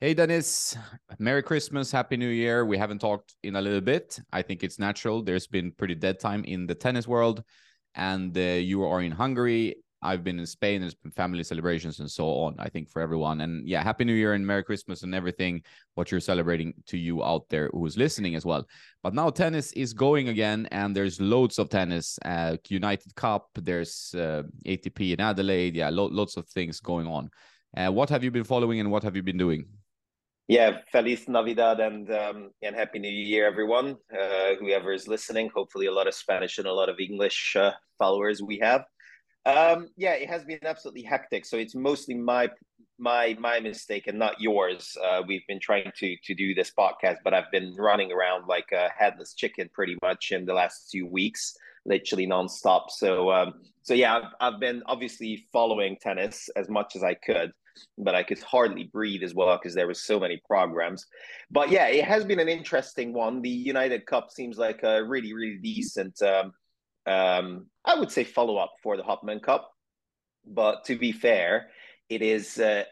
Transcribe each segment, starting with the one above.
Hey, Dennis. Merry Christmas. Happy New Year. We haven't talked in a little bit. I think it's natural. There's been pretty dead time in the tennis world, and uh, you are in Hungary. I've been in Spain. There's been family celebrations and so on. I think for everyone, and yeah, Happy New Year and Merry Christmas and everything. What you're celebrating to you out there who's listening as well. But now tennis is going again, and there's loads of tennis. Uh, United Cup. There's uh, ATP in Adelaide. Yeah, lo- lots of things going on. Uh, what have you been following, and what have you been doing? Yeah, Feliz Navidad and um, and Happy New Year, everyone. Uh, whoever is listening, hopefully a lot of Spanish and a lot of English uh, followers we have. Um, yeah, it has been absolutely hectic. So it's mostly my my my mistake and not yours. Uh, we've been trying to to do this podcast, but I've been running around like a headless chicken pretty much in the last two weeks, literally nonstop. So um, so yeah, I've, I've been obviously following tennis as much as I could but I could hardly breathe as well because there was so many programs. But yeah, it has been an interesting one. The United Cup seems like a really, really decent, um, um, I would say, follow up for the Hopman Cup. But to be fair, it is. Uh,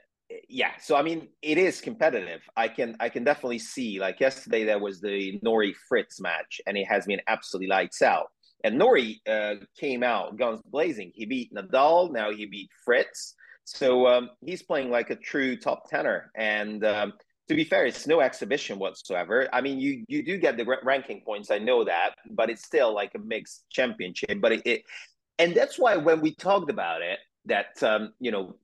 yeah, so I mean, it is competitive. I can I can definitely see. Like yesterday, there was the Norrie Fritz match, and it has been absolutely lights out. And Norrie uh, came out guns blazing. He beat Nadal. Now he beat Fritz. So um, he's playing like a true top tenor. And um, to be fair, it's no exhibition whatsoever. I mean, you you do get the ranking points. I know that, but it's still like a mixed championship. But it, it and that's why when we talked about it, that um, you know,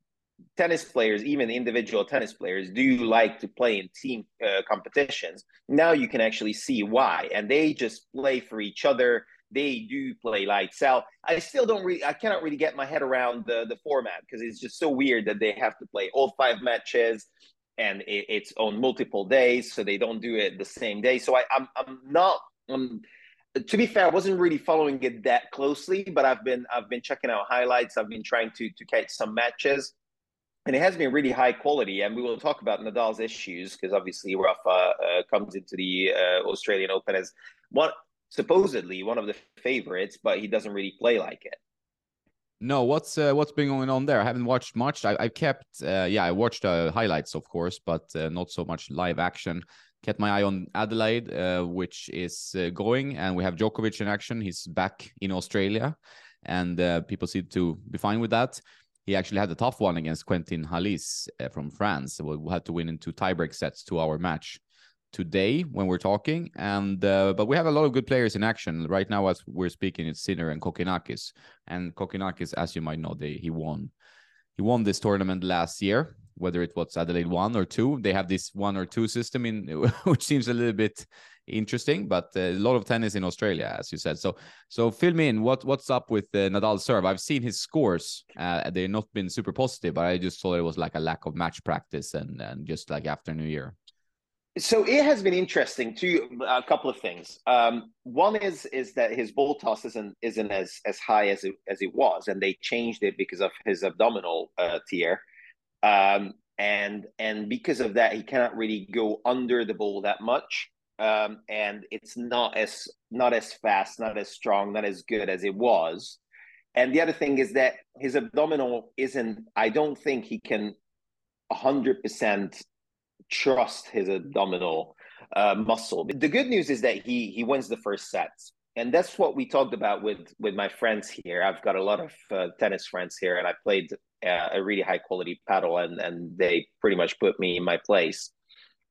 tennis players, even individual tennis players, do like to play in team uh, competitions. Now you can actually see why, and they just play for each other they do play lights out. I still don't really, I cannot really get my head around the the format because it's just so weird that they have to play all five matches and it, it's on multiple days, so they don't do it the same day. So I, I'm I'm not. Um, to be fair, I wasn't really following it that closely, but I've been I've been checking out highlights. I've been trying to to catch some matches, and it has been really high quality. And we will talk about Nadal's issues because obviously Rafa uh, comes into the uh, Australian Open as one supposedly one of the favorites, but he doesn't really play like it. No, what's uh, what's been going on there? I haven't watched much. I, I kept, uh, yeah, I watched uh, highlights, of course, but uh, not so much live action. Kept my eye on Adelaide, uh, which is uh, going, and we have Djokovic in action. He's back in Australia, and people seem to be fine with that. He actually had a tough one against Quentin Halys from France. We had to win in two tiebreak sets to our match today when we're talking. And uh, but we have a lot of good players in action right now as we're speaking. It's Sinner and Kokkinakis, and Kokkinakis, as you might know, they he won he won this tournament last year. Whether it was Adelaide one or two, they have this one or two system in which seems a little bit interesting, but uh, a lot of tennis in Australia, as you said. So, so fill me in. What what's up with uh, Nadal's serve? I've seen his scores. Uh, they've not been super positive, but I just thought it was like a lack of match practice and and just like after New Year so it has been interesting too. A couple of things. Um, one is is that his ball toss isn't isn't as as high as it as it was, and they changed it because of his abdominal uh, um, and and because of that, he cannot really go under the ball that much, um, and it's not as not as fast, not as strong, not as good as it was. And the other thing is that his abdominal isn't. I don't think he can hundred percent trust his abdominal uh, muscle. The good news is that he he wins the first set, and that's what we talked about with with my friends here. I've got a lot of uh, tennis friends here, and I played uh, a really high quality paddle, and and they pretty much put me in my place.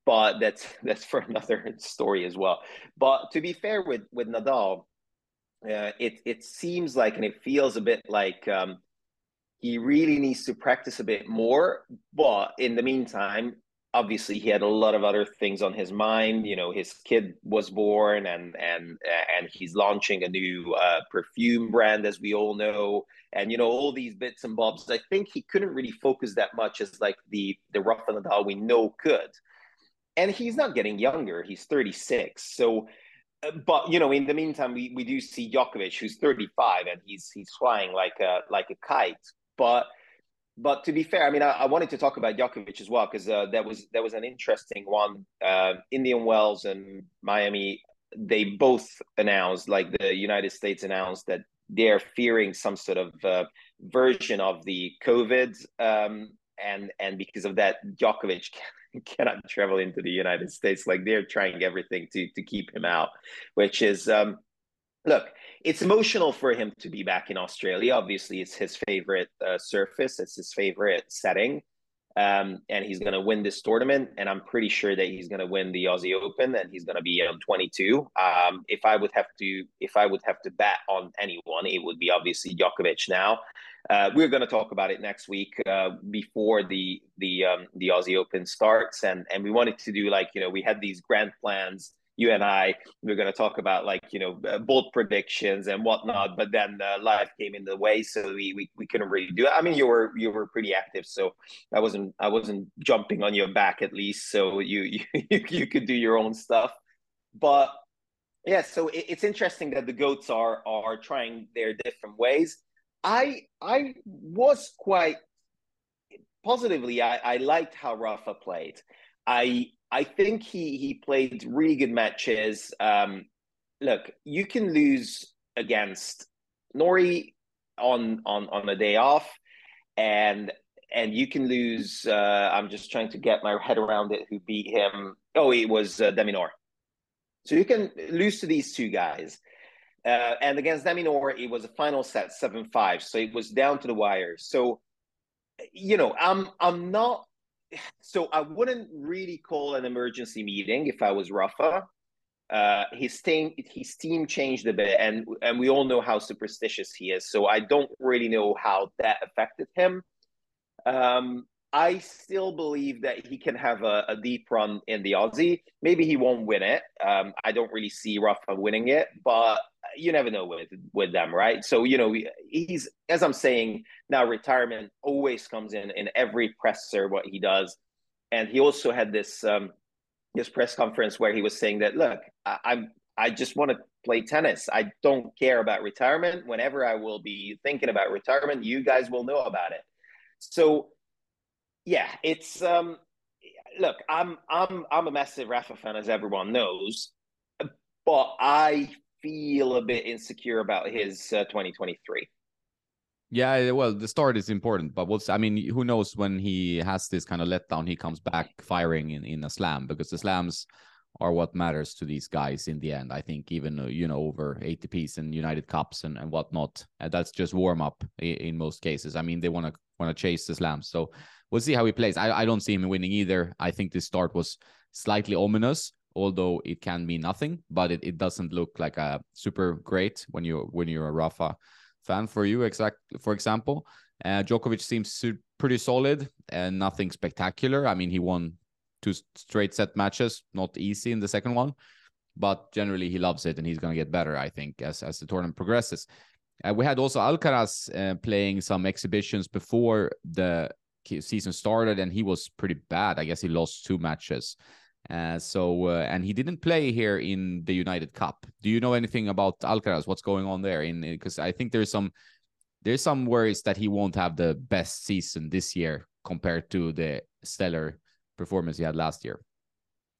But that's that's for another story as well. But to be fair with with Nadal, uh, it it seems like and it feels a bit like. Um, he really needs to practice a bit more. But in the meantime, obviously he had a lot of other things on his mind. You know his kid was born and and and he's launching a new uh, perfume brand as we all know. And you know all these bits and bobs. I think he couldn't really focus that much as like the the Rafa Nadal we know could. And he's not getting younger. He's 36 so uh, but you know in the meantime we, we do see Djokovic who's 35 and he's he's flying like a like a kite. But but to be fair, I mean, I, I wanted to talk about Djokovic as well because uh, that was that was an interesting one. Uh, Indian Wells and Miami, they both announced, like the United States announced, that they're fearing some sort of uh, version of the COVID, um, and and because of that, Djokovic cannot travel into the United States. Like they're trying everything to to keep him out, which is um, look, it's emotional for him to be back in Australia. Obviously, it's his favorite uh, surface, it's his favorite setting um, and he's going to win this tournament. And I'm pretty sure that he's going to win the Aussie Open, and he's going to be on 22. Um, if I would have to, if I would have to bet on anyone, it would be obviously Djokovic. Now, uh, we're going to talk about it next week uh, before the the um, the Aussie Open starts, and and we wanted to do like you know we had these grand plans you and I we are going to talk about like you know uh, bold predictions and whatnot. But then uh, life came in the way, so we, we we couldn't really do it. I mean, you were you were pretty active, so I wasn't I wasn't jumping on your back at least, so you you you could do your own stuff. But yeah, so it, it's interesting that the goats are are trying their different ways. I I was quite positively. I I liked how Rafa played. I I think he he played really good matches. Um, look, you can lose against Norrie on on on a day off, and and you can lose. Uh, I'm just trying to get my head around it. Who beat him? Oh, it was uh, de Minaur. So you can lose to these two guys. Uh, and against de Minaur, it was a final set, seven five. So it was down to the wire. So, you know, I'm I'm not so I wouldn't really call an emergency meeting if I was Rafa. Uh, his team his team changed a bit, and and we all know how superstitious he is. So I don't really know how that affected him. Um, I still believe that he can have a, a, deep run in the Aussie. Maybe he won't win it. Um, I don't really see Rafa winning it, but you never know with with them, right? So you know, he's as I'm saying now, retirement always comes in in every presser what he does, and he also had this um, this press conference where he was saying that look, I, I'm I just want to play tennis. I don't care about retirement. Whenever I will be thinking about retirement, you guys will know about it. So yeah, it's um look, I'm I'm I'm a massive Rafa fan as everyone knows, but I feel a bit insecure about his uh, 2023. Yeah, well, the start is important, but what's I mean, who knows when he has this kind of letdown, he comes back firing in in a slam because the slams are what matters to these guys in the end. I think even uh, you know over ATPs and United Cups and and whatnot, and that's just warm up in, in most cases. I mean, they want to want to chase the slams, so we'll see how he plays. I I don't see him winning either. I think this start was slightly ominous although it can mean nothing, but it, it doesn't look like a super great when you when you're a Rafa fan for you. Exact for example, uh, Djokovic seems pretty solid and nothing spectacular. I mean, he won two straight set matches, not easy in the second one, but generally he loves it and he's going to get better. I think as as the tournament progresses. Uh, we had also Alcaraz uh, playing some exhibitions before the season started, and he was pretty bad. I guess he lost two matches. Uh, so uh, and he didn't play here in the United Cup. Do you know anything about Alcaraz? What's going on there? In because I think there's some there's some worries that he won't have the best season this year compared to the stellar performance he had last year.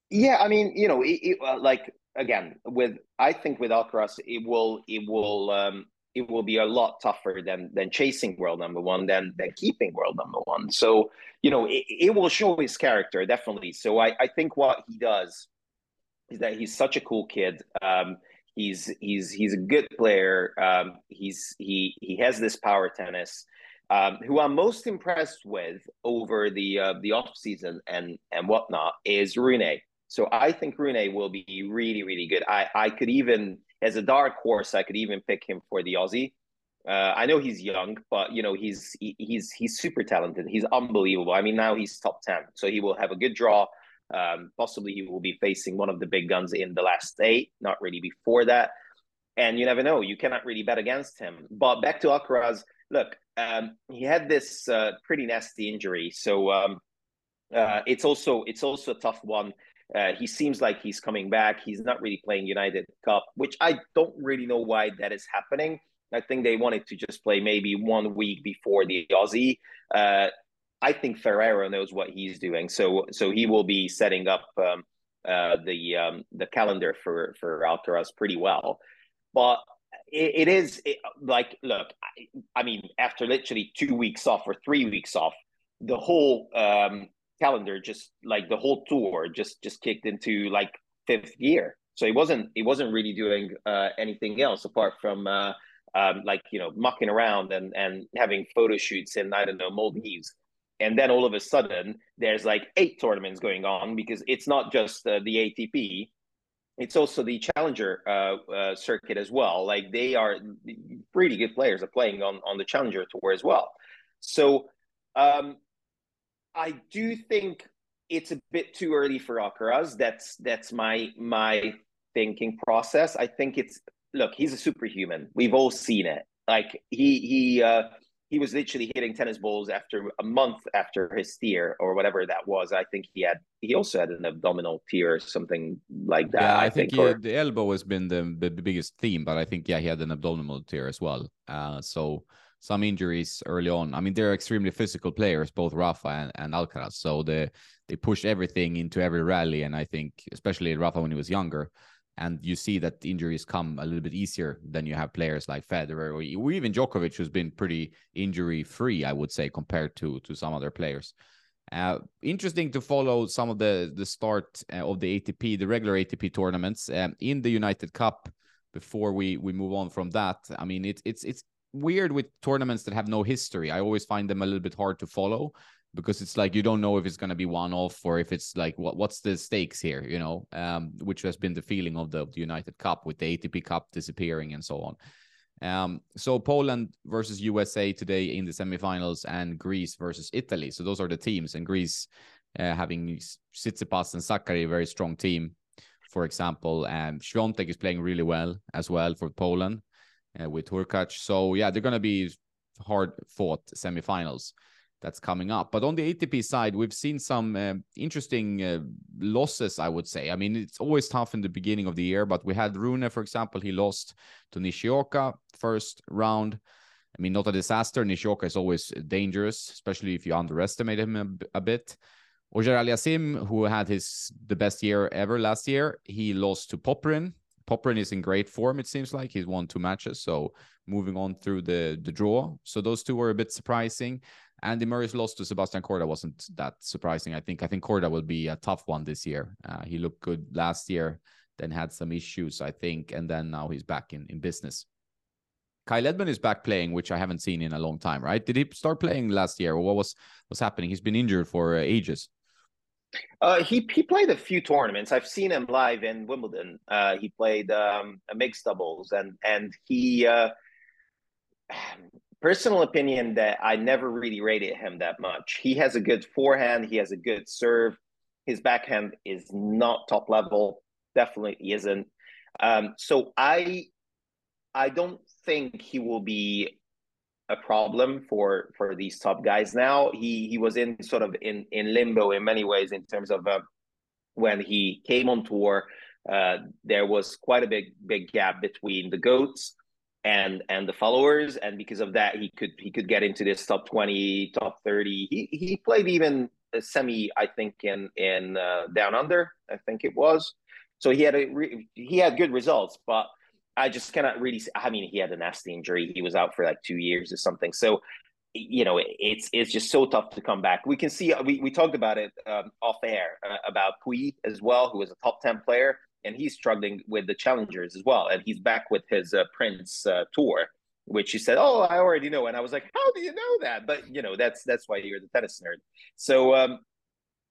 Yeah, I mean, you know, it, it, uh, like again with I think with Alcaraz, it will it will um, it will be a lot tougher than than chasing world number one than than keeping world number one. So you know it, it will show his character definitely. So I I think what he does is that he's such a cool kid. Um, he's he's he's a good player. Um, he's he he has this power tennis. Um, who I'm most impressed with over the uh, the off season and and whatnot is Rune. So I think Rune will be really really good. I I could even as a dark horse, I could even pick him for the Aussie. Uh, I know he's young, but you know he's he, he's he's super talented. He's unbelievable. I mean, now he's top ten, so he will have a good draw. Um, possibly he will be facing one of the big guns in the last eight, not really before that. And you never know. You cannot really bet against him. But back to Alcaraz. Look, um, he had this uh, pretty nasty injury, so um, uh, it's also it's also a tough one. Uh, he seems like he's coming back. He's not really playing United Cup, which I don't really know why that is happening. I think they wanted to just play maybe one week before the Aussie. Uh, I think Ferrero knows what he's doing, so so he will be setting up um, uh, the um, the calendar for for Alcaraz pretty well. But it, it is it, like, look, I, I, mean, after literally two weeks off or three weeks off, the whole um, calendar just like the whole tour just just kicked into like fifth gear. So he wasn't he wasn't really doing uh, anything else apart from uh, um, like you know mucking around and and having photo shoots in I don't know Maldives. And then all of a sudden, there's like eight tournaments going on because it's not just uh, the ATP, it's also the challenger uh, uh, circuit as well. Like they are pretty good players are playing on on the challenger tour as well. So um, I do think it's a bit too early for Alcaraz. That's that's my my thinking process. I think it's look, he's a superhuman. We've all seen it. Like he he uh, he was literally hitting tennis balls after a month after his tear or whatever that was. I think he had he also had an abdominal tear or something like that. Yeah, I, I think, think, or, the elbow has been the, the biggest theme, but I think yeah he had an abdominal tear as well. Uh, so some injuries early on. I mean, they're extremely physical players, both Rafa and, and Alcaraz. So they they push everything into every rally, and I think especially Rafa when he was younger. And you see that injuries come a little bit easier than you have players like Federer or, or even Djokovic, who's been pretty injury free, I would say, compared to to some other players. Uh, interesting to follow some of the the start uh, of the ATP, the regular ATP tournaments um, in the United Cup. Before we we move on from that, I mean it's it's it's weird with tournaments that have no history. I always find them a little bit hard to follow because it's like you don't know if it's going to be one off or if it's like what what's the stakes here, you know, um, which has been the feeling of the, the United Cup with the ATP Cup disappearing and so on. Um, so Poland versus USA today in the semifinals and Greece versus Italy. So those are the teams and Greece uh, having Tsitsipas and Sakkari, a very strong team, for example. And Swiatek is playing really well as well for Poland uh, with Hurkacz. So yeah, they're going to be hard fought semifinals that's coming up. But on the ATP side, we've seen some uh, interesting uh, losses, I would say. I mean, it's always tough in the beginning of the year, but we had Rune, for example, he lost to Nishioka first round. I mean, not a disaster. Nishioka is always dangerous, especially if you underestimate him a, a bit. Auger-Aliassime, who had his the best year ever last year, he lost to Popyrin Popyrin is in great form, it seems like. He's won two matches. So moving on through the, the draw. So those two were a bit surprising. Andy Murray's loss to Sebastian Korda wasn't that surprising. I think I think Korda will be a tough one this year. Uh, he looked good last year, then had some issues, I think, and then now he's back in, in business. Kyle Edmund is back playing, which I haven't seen in a long time, right? Did he start playing last year, or what was was happening? He's been injured for uh, ages. Uh, he he played a few tournaments. I've seen him live in Wimbledon. Uh, he played um, a mixed doubles, and and he. Uh, personal opinion that I never really rated him that much. He has a good forehand. He has a good serve. His backhand is not top level. Definitely isn't. Um, so I I don't think he will be a problem for for these top guys now. He he was in sort of in in limbo in many ways in terms of uh, when he came on tour. Uh, there was quite a big big gap between the goats and and the followers, and because of that, he could he could get into this top twenty, top thirty. He he played even a semi, I think, in in uh, down under. I think it was. So he had a re- he had good results, but I just cannot really. I mean, he had a nasty injury. He was out for like two years or something. So, you know, it's it's just so tough to come back. We can see we we talked about it um, off air uh, about Pouille as well, who was a top ten player, and he's struggling with the challengers as well. And he's back with his uh, Prince uh, tour, which he said, "Oh, I already know." And I was like, "How do you know that?" But you know, that's that's why you're the tennis nerd. So, um,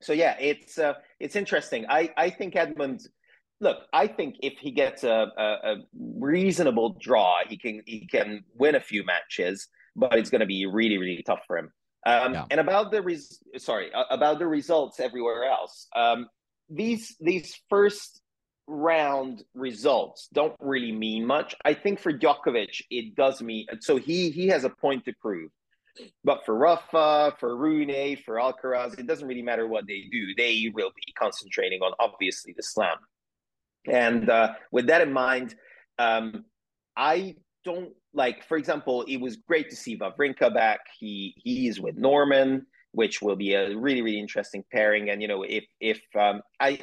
so yeah, it's uh, it's interesting. I I think Edmund look, I think if he gets a, a, a, reasonable draw, he can he can win a few matches, but it's going to be really really tough for him. Um, yeah. And about the res- sorry about the results everywhere else, um, these these first round results don't really mean much. I think for Djokovic it does mean so he he has a point to prove. But for Rafa, for Rune, for Alcaraz, it doesn't really matter what they do. They will be concentrating on obviously the slam. And uh, with that in mind, um, I don't like, for example, it was great to see Wawrinka back. He he's with Norman, which will be a really really interesting pairing. And you know, if if um, I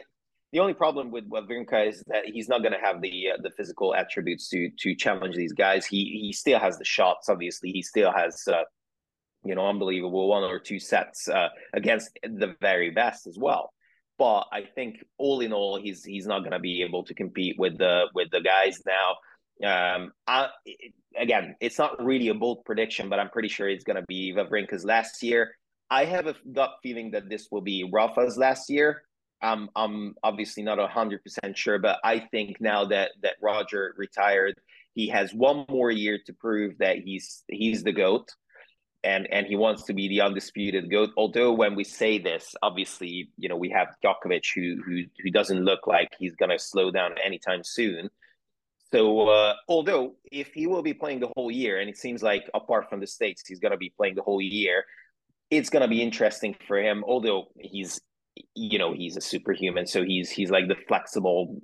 the only problem with Wawrinka is that he's not going to have the uh, the physical attributes to to challenge these guys. He he still has the shots. Obviously, he still has uh, you know, unbelievable one or two sets uh, against the very best as well. But I think all in all, he's he's not going to be able to compete with the with the guys now. Um, I, again, it's not really a bold prediction, but I'm pretty sure it's going to be Wawrinka's last year. I have a gut feeling that this will be Rafa's last year. Um, I'm obviously not hundred percent sure, but I think now that that Roger retired, he has one more year to prove that he's he's the goat and and he wants to be the undisputed goat. Although when we say this, obviously, you know, we have Djokovic who who who doesn't look like he's gonna slow down anytime soon. So uh, although if he will be playing the whole year, and it seems like apart from the states, he's gonna be playing the whole year, it's gonna be interesting for him. Although he's you know he's a superhuman, so he's he's like the flexible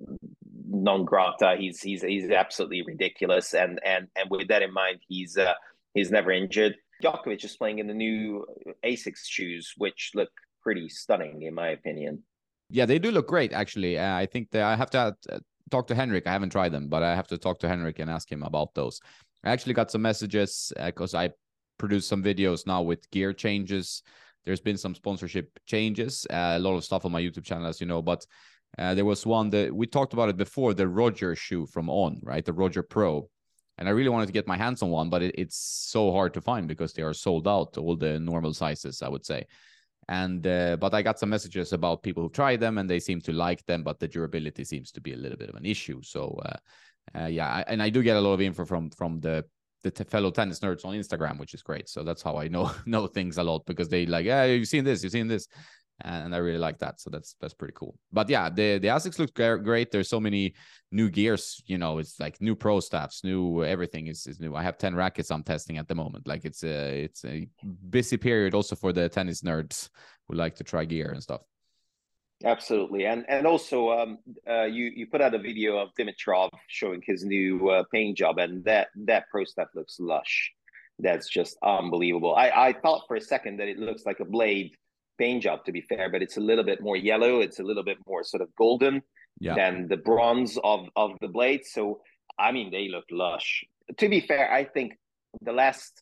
non grata. He's he's he's absolutely ridiculous, and and and with that in mind, he's uh, he's never injured. Djokovic is playing in the new Asics shoes, which look pretty stunning in my opinion. Yeah, they do look great actually. Uh, I think that I have to uh, talk to Henrik. I haven't tried them, but I have to talk to Henrik and ask him about those. I actually got some messages because uh, I produce some videos now with gear changes. There's been some sponsorship changes, uh, a lot of stuff on my YouTube channel, as you know. But uh, there was one that we talked about it before, the Roger shoe from On, right? The Roger Pro and I really wanted to get my hands on one, but it, it's so hard to find because they are sold out, all the normal sizes, I would say. And uh, but I got some messages about people who tried them and they seem to like them, but the durability seems to be a little bit of an issue. So uh, uh, yeah, I, and I do get a lot of info from from the the t- fellow tennis nerds on Instagram, which is great. So that's how I know know things a lot because they like, yeah, you've seen this, you've seen this, and I really like that. So that's that's pretty cool. But yeah, the the Asics look great. There's so many new gears. You know, it's like new pro staffs, new everything is, is new. I have ten rackets I'm testing at the moment. Like it's a it's a busy period also for the tennis nerds who like to try gear and stuff. Absolutely, and and also um, uh, you you put out a video of Dimitrov showing his new uh, paint job, and that that pro stuff looks lush. That's just unbelievable. I I thought for a second that it looks like a blade paint job to be fair, but it's a little bit more yellow. It's a little bit more sort of golden yeah. than the bronze of of the blades. So I mean, they look lush. To be fair, I think the last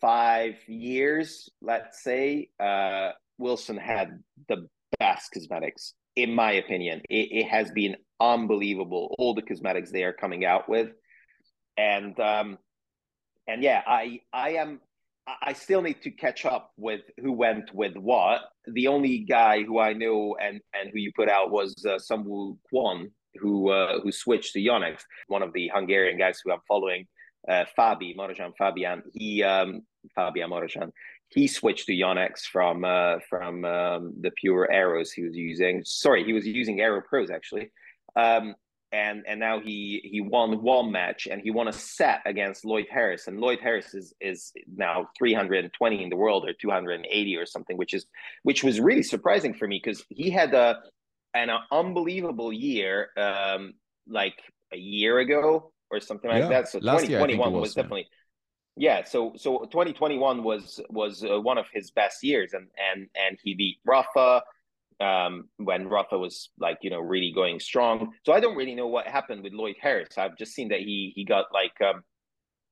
five years, let's say, uh, Wilson had the best cosmetics, in my opinion. It, it, has been unbelievable. All the cosmetics they are coming out with, and um, and yeah, I I am I still need to catch up with who went with what. The only guy who I know and and who you put out was uh, Soonwoo Kwon, who uh, who switched to Yonex. One of the Hungarian guys who I'm following, uh, Fabi Marozsan Fabian. He um, Fabian Marozsan. He switched to Yonex from uh, from um, the Pure Aeros he was using. Sorry, he was using Aero Pros actually. Um, and and now he he won one match and he won a set against Lloyd Harris and Lloyd Harris is is now 320 in the world or 280 or something which is which was really surprising for me because he had a an unbelievable year um like a year ago or something like yeah. that so 2021 was, was definitely yeah so so 2021 was was uh, one of his best years and and and he beat Rafa um, when Rafa was like you know really going strong. So I don't really know what happened with Lloyd Harris. I've just seen that he he got like um,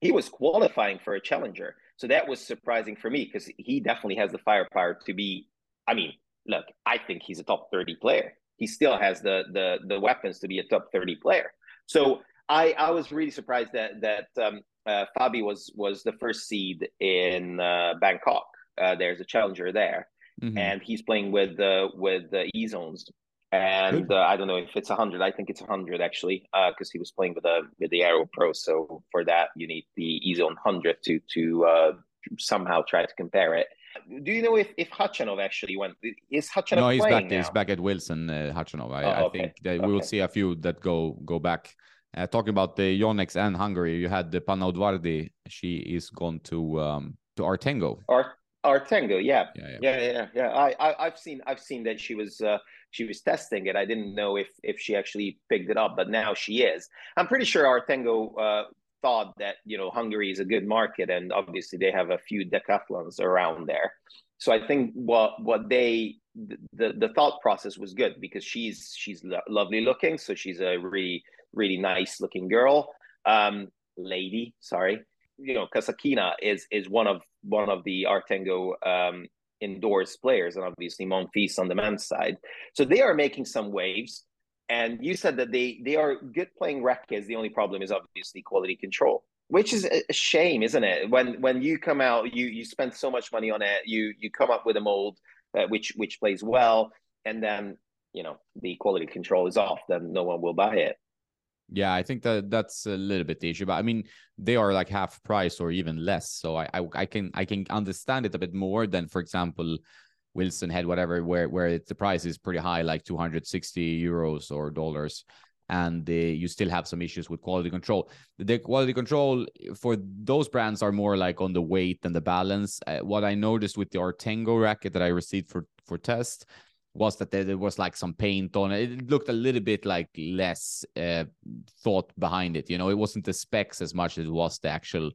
he was qualifying for a challenger. So that was surprising for me because he definitely has the firepower to be. I mean, look, I think he's a top thirty player. He still has the the the weapons to be a top thirty player. So I I was really surprised that that um, uh, Fabi was was the first seed in uh, Bangkok. Uh, there's a challenger there mm-hmm. and he's playing with uh, with the E zones. And uh, I don't know if it's hundred. I think it's hundred actually, because uh, he was playing with the with the Aero Pro. So for that, you need the E Zone hundred to to uh, somehow try to compare it. Do you know if if Khachanov actually went? Is Khachanov no? He's back. Now? He's back at Wilson. Uh, Khachanov. I, oh, okay. I think that okay. we will see a few that go go back. Uh, talking about the Yonex and Hungary, you had the Panna. She is gone to um, to Artengo. Art Artengo, yeah. Yeah, yeah, yeah, yeah. yeah. I, I, have seen, I've seen that she was, uh, she was testing it. I didn't know if if she actually picked it up, but now she is. I'm pretty sure Artengo uh, thought that you know Hungary is a good market, and obviously they have a few decathlons around there. So I think what what they the the thought process was good because she's she's lo- lovely looking, so she's a really really nice looking girl, um, lady. Sorry, you know, Kasatkina is is one of one of the Artengo um, endorsed players, and obviously Monfils on the men's side. So they are making some waves. And you said that they they are good playing rackets. The only problem is obviously quality control, which is a shame, isn't it? When when you come out, you you spend so much money on it. You you come up with a mold uh, which which plays well, and then you know the quality control is off. Then no one will buy it. Yeah, I think that that's a little bit the issue, but I mean they are like half price or even less, so I I, I can I can understand it a bit more than for example Wilson had whatever where where the price is pretty high, like 260 euros or dollars, and uh, you still have some issues with quality control. The quality control for those brands are more like on the weight and the balance. Uh, what I noticed with the Artengo racket that I received for for test was that there, there was like some paint on it. It looked a little bit like less uh, thought behind it. You know, it wasn't the specs as much as it was the actual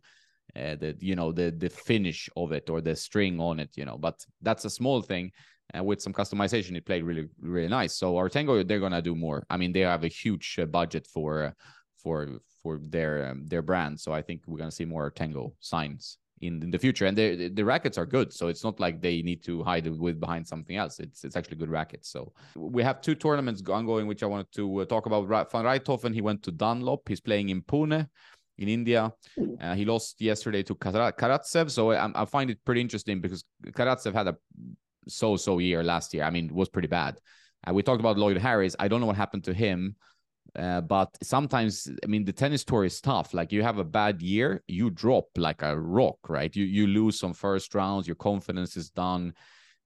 uh, the you know the the finish of it or the string on it you know? But that's a small thing and with some customization it played really really nice. So artengo they're gonna do more. I mean they have a huge uh, budget for uh, for for their um, their brand. So i think we're gonna see more artengo signs in, in the future and the the rackets are good so it's not like they need to hide with behind something else it's it's actually good rackets so we have two tournaments ongoing which i wanted to uh, talk about van Rijthoven he went to dunlop he's playing in pune in India. Uh, he lost yesterday to Karatsev, so I, I, find it pretty interesting because Karatsev had a so-so year last year. I mean, it was pretty bad. Uh, we talked about Lloyd Harris. I don't know what happened to him, uh, but sometimes, I mean, the tennis tour is tough. Like you have a bad year, you drop like a rock, right? You you lose some first rounds, your confidence is done.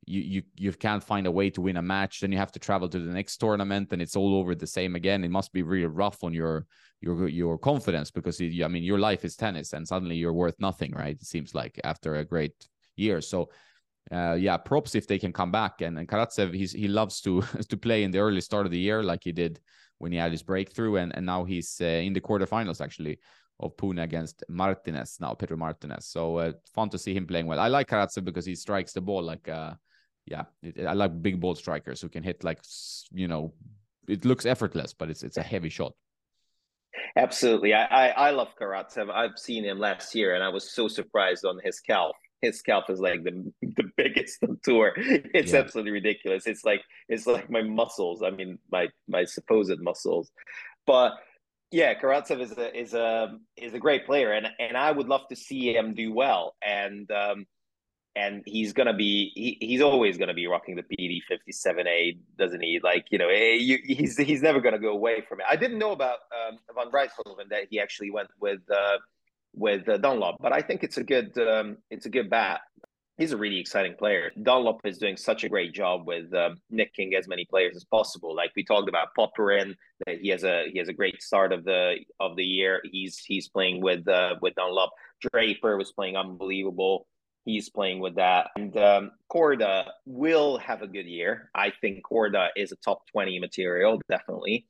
You, you you can't find a way to win a match, then you have to travel to the next tournament, and it's all over the same again. It must be really rough on your your your confidence because I mean your life is tennis and suddenly you're worth nothing, right? It seems like after a great year. So uh, yeah, props if they can come back. And, and Karatsev, he's he loves to to play in the early start of the year like he did when he had his breakthrough, and and now he's uh, in the quarterfinals actually of Pune against Martinez now, Pedro Martinez. So uh, fun to see him playing well. I like Karatsev because he strikes the ball like uh yeah, it, I like big ball strikers who can hit like you know, it looks effortless, but it's it's a heavy shot. Absolutely. I, I, I love Karatsev. I've seen him last year and I was so surprised on his calf. His calf is like the the biggest on tour. It's yeah. absolutely ridiculous. It's like it's like my muscles. I mean my my supposed muscles. But yeah, Karatsev is a is a is a great player and and I would love to see him do well. And um and he's gonna be he, he's always gonna be rocking the PD 57A, doesn't he? Like you know, eh, he's he's never gonna go away from it. I didn't know about um, Van Rijthoven that he actually went with uh, with uh, Dunlop, but I think it's a good um, it's a good bat. He's a really exciting player. Dunlop is doing such a great job with um, nicking as many players as possible. Like we talked about that he has a he has a great start of the of the year. He's he's playing with uh, with Dunlop. Draper was playing unbelievable he's playing with that. And um, Korda will have a good year. I think Korda is a top 20 material, definitely.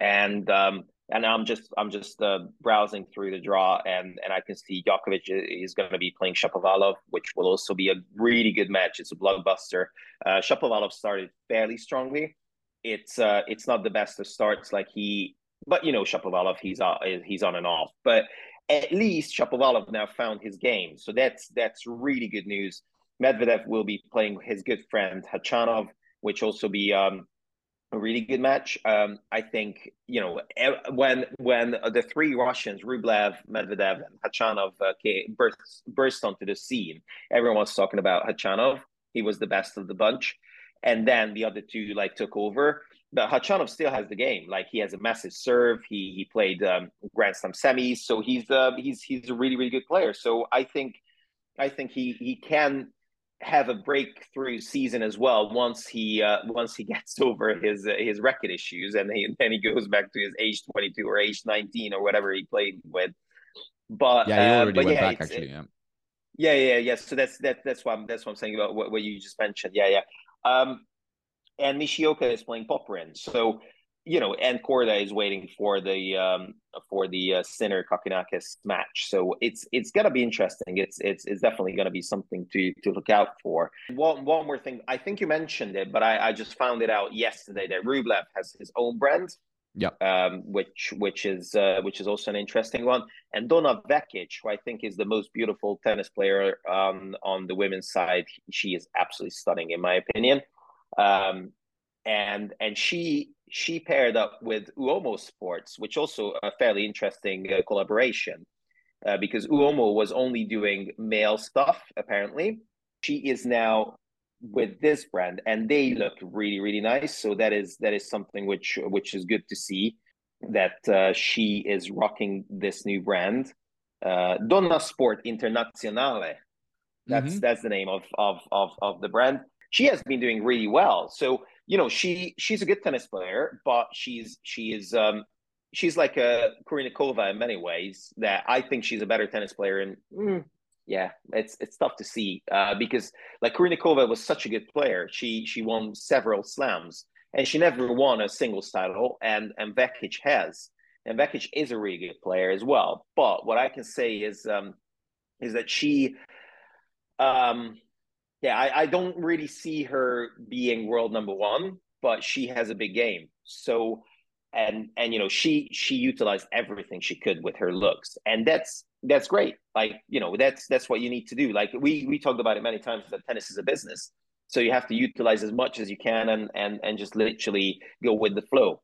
And um, and I'm just I'm just uh, browsing through the draw, and and I can see Djokovic is going to be playing Shapovalov, which will also be a really good match. It's a blockbuster. Uh, Shapovalov started fairly strongly. It's uh, it's not the best of starts, like he, but you know Shapovalov, he's uh, he's on and off. But at least Shapovalov now found his game. So that's that's really good news. Medvedev will be playing his good friend Khachanov, which also be um, a really good match. Um, I think you know when when the three Russians, Rublev, Medvedev, and Khachanov uh, burst burst onto the scene, everyone was talking about Khachanov. He was the best of the bunch, and then the other two like took over but Khachanov still has the game. Like he has a massive serve. He he played um, Grand Slam semis, so he's uh, he's he's a really really good player. So I think I think he he can have a breakthrough season as well once he uh, once he gets over his uh, his record issues and he, then he goes back to his age 22 or age 19 or whatever he played with. But yeah, he uh, already uh, went yeah, back actually. Yeah. Yeah, yeah, yeah. So that's that. That's what I'm, that's what I'm saying about what, what you just mentioned. Yeah, yeah. Um, and Nishioka is playing Popyrin. So, you know, and Korda is waiting for the um, for the uh, Sinner Kokkinakis match. So it's it's gonna be interesting. It's it's it's definitely gonna be something to to look out for. One one more thing, I think you mentioned it, but I, I just found it out yesterday that Rublev has his own brand. Yeah. Um, which which is uh, which is also an interesting one. And Donna Vekic, who I think is the most beautiful tennis player um, on the women's side, she is absolutely stunning in my opinion. Um, and and she she paired up with Uomo Sports, which also a fairly interesting uh, collaboration, uh, because Uomo was only doing male stuff apparently. She is now with this brand and they look really really nice. So that is that is something which which is good to see that uh, she is rocking this new brand. Uh, donna sport internazionale. That's mm-hmm. that's the name of, of of of the brand. She has been doing really well. So you know she she's a good tennis player but she's she is um she's like a Kournikova in many ways that I think she's a better tennis player and mm, yeah, it's it's tough to see uh, because like Kournikova was such a good player. She she won several slams and she never won a singles title. And and Vekic has, and Vekic is a really good player as well. But what I can say is um, is that she, um, yeah, I, I don't really see her being world number one, but she has a big game. So and and you know she she utilized everything she could with her looks and that's that's great. Like you know that's that's what you need to do. Like we we talked about it many times that tennis is a business. So you have to utilize as much as you can and and and just literally go with the flow.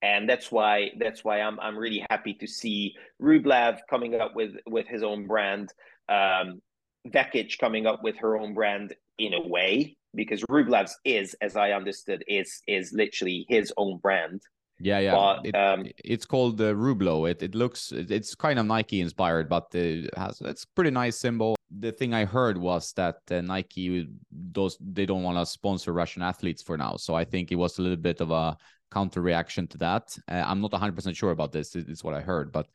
And that's why that's why i'm i'm really happy to see rublev coming up with with his own brand. Um Vekic coming up with her own brand in a way because Rublev's is as i understood is is literally his own brand yeah, yeah. But, it, um, it's called the uh, Rublo. It it looks it's kind of Nike inspired, but it has it's pretty nice symbol. The thing I heard was that uh, Nike those they don't want to sponsor Russian athletes for now. So I think it was a little bit of a counter reaction to that. Uh, I'm not 100 percent sure about this. It's what I heard, but.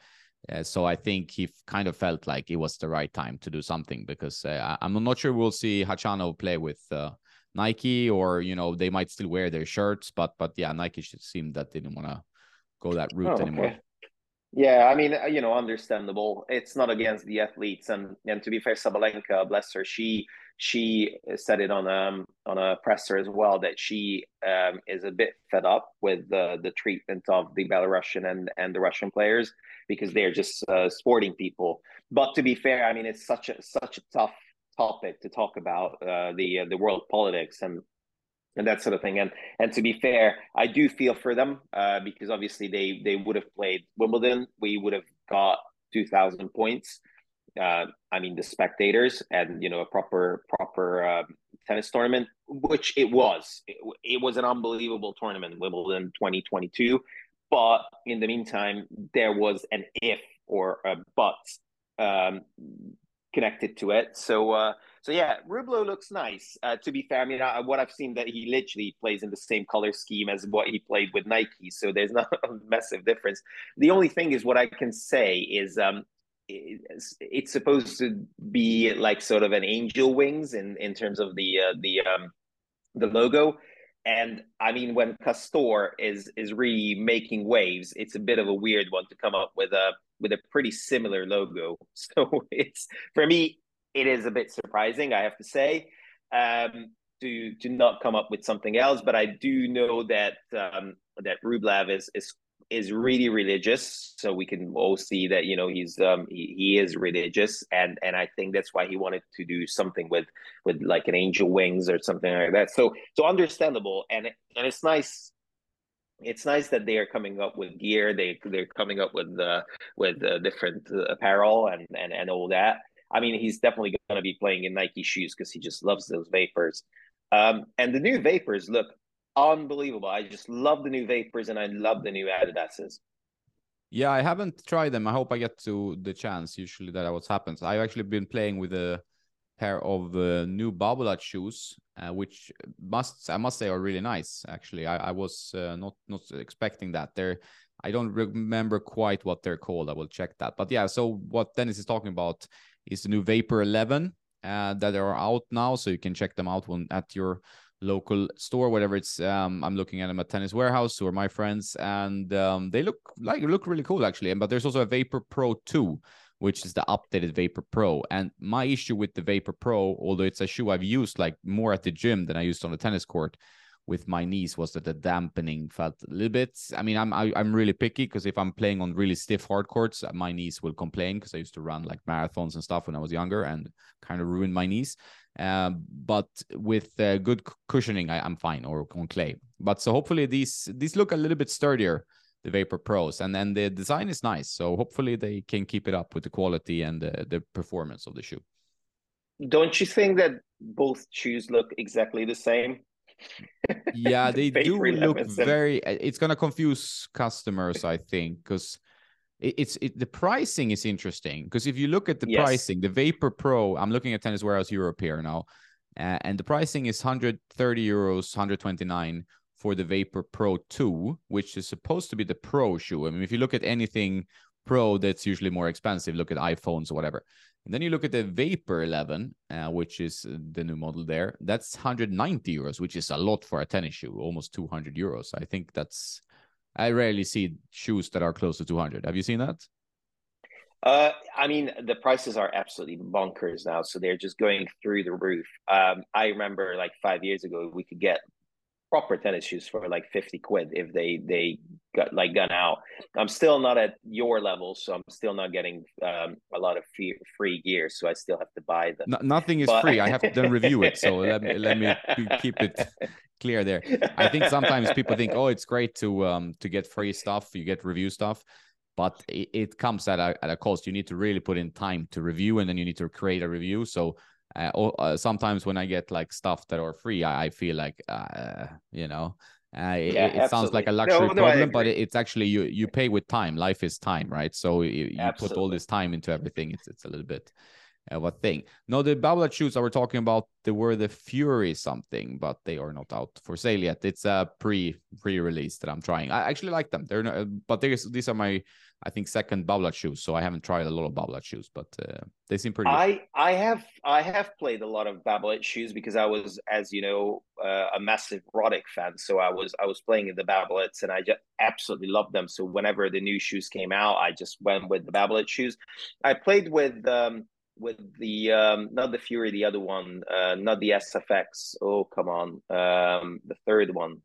Uh, so I think he kind of felt like it was the right time to do something because uh, I'm not sure we'll see Khachanov play with uh, Nike, or you know they might still wear their shirts, but but yeah, Nike should seem that they didn't want to go that route oh, okay. anymore. Yeah, I mean, uh, you know, understandable. It's not against the athletes, and and to be fair, Sabalenka, bless her, she she said it on um on a presser as well that she um is a bit fed up with the the treatment of the Belarusian and and the Russian players because they're just uh, sporting people. But to be fair, I mean, it's such a such a tough topic to talk about uh, the uh, the world politics and and that sort of thing. And and to be fair, I do feel for them uh, because obviously they they would have played Wimbledon. We would have got two thousand points. Uh, I mean the spectators and you know a proper proper um, tennis tournament, which it was. It, it was an unbelievable tournament, Wimbledon 2022. But in the meantime, there was an if or a but um, connected to it. So uh, so yeah, Rublo looks nice. Uh, to be fair, I mean, I, what I've seen that he literally plays in the same color scheme as what he played with Nike, so there's not a massive difference. The only thing is, what I can say is, um, it's, it's supposed to be like sort of an angel wings in in terms of the uh, the um, the logo. And I mean, when Castore is is really making waves, it's a bit of a weird one to come up with a with a pretty similar logo. So it's for me, it is a bit surprising, I have to say, um, to to not come up with something else. But I do know that um, that Rublev is is is really religious, so we can all see that you know he's um, he, he is religious, and and I think that's why he wanted to do something with with like an angel wings or something like that. So so understandable, and and it's nice it's nice that they are coming up with gear. They they're coming up with uh, with uh, different uh, apparel and, and and all that. I mean, he's definitely going to be playing in Nike shoes because he just loves those Vapors. Um, and the new Vapors look unbelievable. I just love the new Vapors and I love the new Adidas's. Yeah, I haven't tried them. I hope I get to the chance. Usually, that what happens. I've actually been playing with a pair of uh, new Babolat shoes uh, which must I must say are really nice. Actually, I, I was uh, not not expecting that. They're I don't remember quite what they're called. I will check that. But yeah, so what Dennis is talking about is the new Vapor 11 uh, that are out now, so you can check them out when at your local store, whatever it's. Um, I'm looking at them at Tennis Warehouse or my friends, and um, they look like look really cool actually. And But there's also a Vapor Pro 2 which is the updated Vapor Pro. And my issue with the Vapor Pro, although it's a shoe I've used like more at the gym than I used on the tennis court, with my knees was that the dampening felt a little bit. I mean, I'm I, am i am really picky because if I'm playing on really stiff hard courts, my knees will complain because I used to run like marathons and stuff when I was younger and kind of ruined my knees. Uh, but with uh, good cushioning, I, am fine or on clay. But so hopefully these these look a little bit sturdier, the Vapor Pros, and then the design is nice. So hopefully they can keep it up with the quality and the, the performance of the shoe. Don't you think that both shoes look exactly the same? yeah, they do look very. It's gonna confuse customers, I think, because it's it, the pricing is interesting. Because if you look at the yes. pricing, the Vapor Pro, I'm looking at Tennis Warehouse Europe here now, uh, and the pricing is 130 euros, 129 for the Vapor Pro 2, which is supposed to be the pro shoe. I mean, if you look at anything pro, that's usually more expensive. Look at iPhones or whatever. And then you look at the Vapor 11, uh, which is uh, the new model there. That's 190 euros, which is a lot for a tennis shoe, almost 200 euros. I think that's. I rarely see shoes that are close to 200. Have you seen that? Uh, I mean, the prices are absolutely bonkers now, so they're just going through the roof. Um, I remember like five years ago, we could get proper tennis shoes for like 50 quid if they they got like gone out. I'm still not at your level so i'm still not getting um, a lot of free, free gear so i still have to buy them. No, nothing is but... free. I have to review it so let me let me keep it clear there. I think sometimes people think oh it's great to um to get free stuff. You get review stuff. But it, it comes at a, at a cost. You need to really put in time to review and then you need to create a review. So uh, or, uh, sometimes when I get like stuff that are free, I, I feel like uh, you know. Uh, yeah, it, it sounds like a luxury no, problem, but it, it's actually you you pay with time. Life is time, right? So you, you put all this time into everything. It's it's a little bit of a thing. No, the Babolat shoes I were talking about, they were the Fury something, but they are not out for sale yet. It's a pre pre release that I'm trying. I actually like them. They're not, but these are my I think second Babolat shoes, so I haven't tried a lot of Babolat shoes, but uh, they seem pretty. I good. I have I have played a lot of Babolat shoes because I was, as you know, uh, a massive Roddick fan. So I was I was playing in the Babolats, and I just absolutely loved them. So whenever the new shoes came out, I just went with the Babolat shoes. I played with um, with the um, not the Fury, the other one, uh, not the SFX. Oh come on, um, the third one.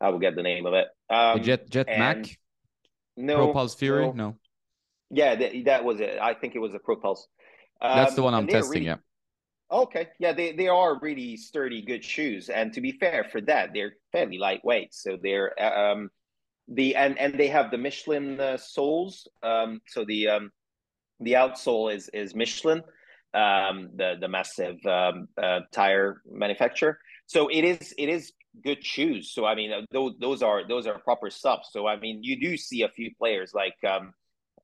I will get the name of it. Um, Jet Jet Mach. No, Propulse Fury. No. no. Yeah, that, that was it. I think it was a Propulse. Um, That's the one I'm testing. Really, yeah. Okay, yeah, they, they are really sturdy, good shoes, and to be fair, for that they're fairly lightweight. So they're um the and and they have the Michelin uh, soles. Um, so the um the outsole is is Michelin, um the the massive um uh, tire manufacturer. So it is it is good shoes. So I mean, uh, those those are those are proper stuff. So I mean, you do see a few players like um,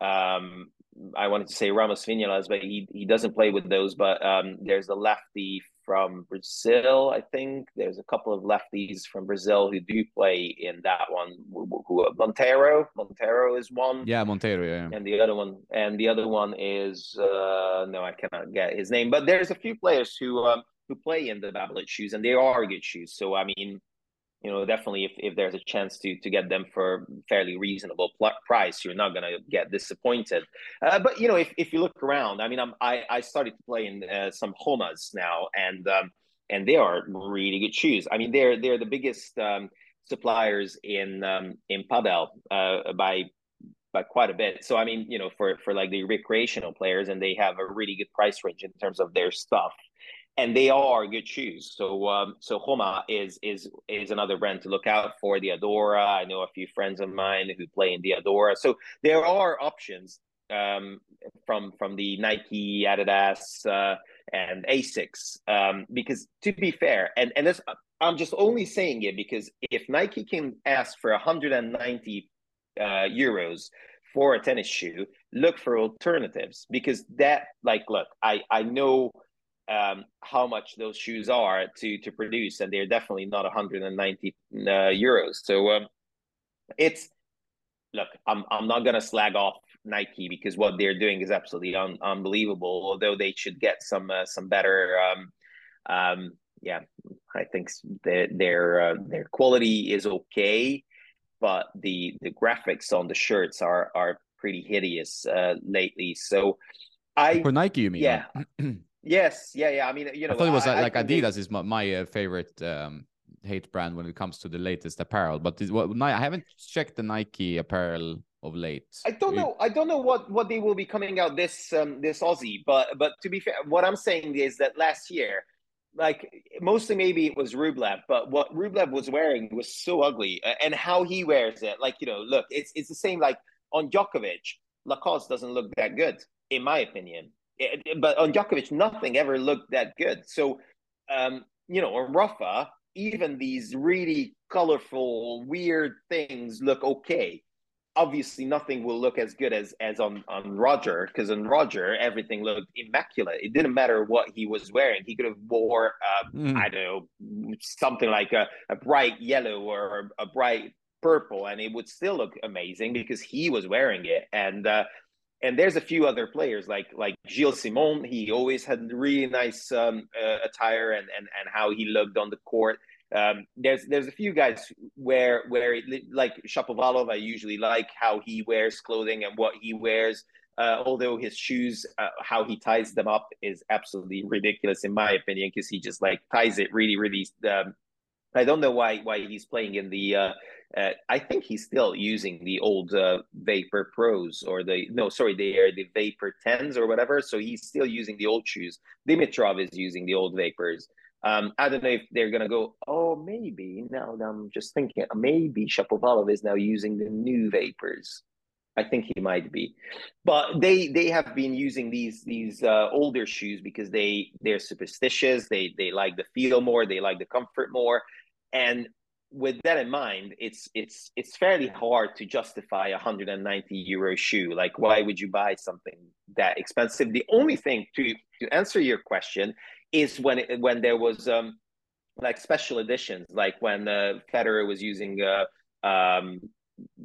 um, I wanted to say Ramos Viñolas, but he he doesn't play with those. But um, there's a lefty from Brazil, I think. There's a couple of lefties from Brazil who do play in that one. Who, who Monteiro, Monteiro is one. Yeah, Monteiro. Yeah. And the other one, and the other one is uh, no, I cannot get his name. But there's a few players who um, who play in the Babolat shoes, and they are good shoes. So I mean, you know, definitely if, if there's a chance to to get them for fairly reasonable pl- price, you're not gonna get disappointed. Uh, but you know, if, if you look around, I mean, I'm, i I started to play in uh, some Jomas now, and um, and they are really good shoes. I mean, they're they're the biggest um, suppliers in um, in padel uh, by by quite a bit. So I mean, you know, for for like the recreational players, and they have a really good price range in terms of their stuff and they are good shoes. So um, so Joma is is is another brand to look out for. The Adora, I know a few friends of mine who play in the Adora. So there are options um, from from the Nike, Adidas, uh, and Asics. Um, because to be fair, and and this I'm just only saying it because if Nike can ask for 190 uh, euros for a tennis shoe, look for alternatives because that like look, I I know um, how much those shoes are to to produce, and they're definitely not 190 uh, euros. So um, it's look, I'm I'm not gonna slag off Nike because what they're doing is absolutely un- unbelievable. Although they should get some uh, some better. Um, um, yeah, I think their their uh, their quality is okay, but the the graphics on the shirts are are pretty hideous uh, lately. So I for Nike, you mean? Yeah. Yes, yeah, yeah. I mean, you know, I thought it was I, like I Adidas they... is my, my uh, favorite um, hate brand when it comes to the latest apparel. But what, I haven't checked the Nike apparel of late. I don't know. I don't know what what they will be coming out this um, this Aussie. But but to be fair, what I'm saying is that last year, like mostly maybe it was Rublev, but what Rublev was wearing was so ugly, and how he wears it, like you know, look, it's it's the same. Like on Djokovic, Lacoste doesn't look that good, in my opinion. It, but on Djokovic, nothing ever looked that good. So, um, you know, on Rafa, even these really colorful, weird things look okay obviously nothing will look as good as as on on Roger because on Roger everything looked immaculate. It didn't matter what he was wearing. He could have wore uh, mm. I don't know something like a, a bright yellow or a bright purple, and it would still look amazing because he was wearing it. And uh, and there's a few other players like like Gilles Simon. He always had really nice um, uh, attire and and and how he looked on the court. Um, there's there's a few guys where where it, like Shapovalov, I usually like how he wears clothing and what he wears. Uh, although his shoes, uh, how he ties them up is absolutely ridiculous in my opinion, because he just like ties it really, really. Um, I don't know why why he's playing in the. Uh, uh I think he's still using the old uh, Vapor Pros or the no, sorry, they are the Vapor Tens or whatever. So he's still using the old shoes. Dimitrov is using the old Vapors. Um, I don't know if they're gonna go. Oh, maybe now I'm just thinking. Maybe Shapovalov is now using the new vapors. I think he might be, but they they have been using these these uh, older shoes because they they're superstitious. They they like the feel more. They like the comfort more, and with that in mind, it's it's it's fairly hard to justify a 190 euro shoe. Like, why would you buy something that expensive? The only thing to to answer your question is when it, when there was um, like special editions, like when uh, Federer was using uh, um,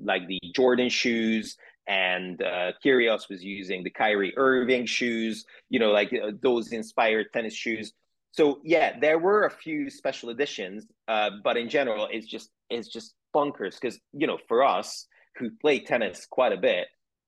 like the Jordan shoes and uh, Kyrgios was using the Kyrie Irving shoes, you know, like uh, those inspired tennis shoes. So yeah, there were a few special editions, uh, but in general, it's just it's just bunkers because you know for us who play tennis quite a bit,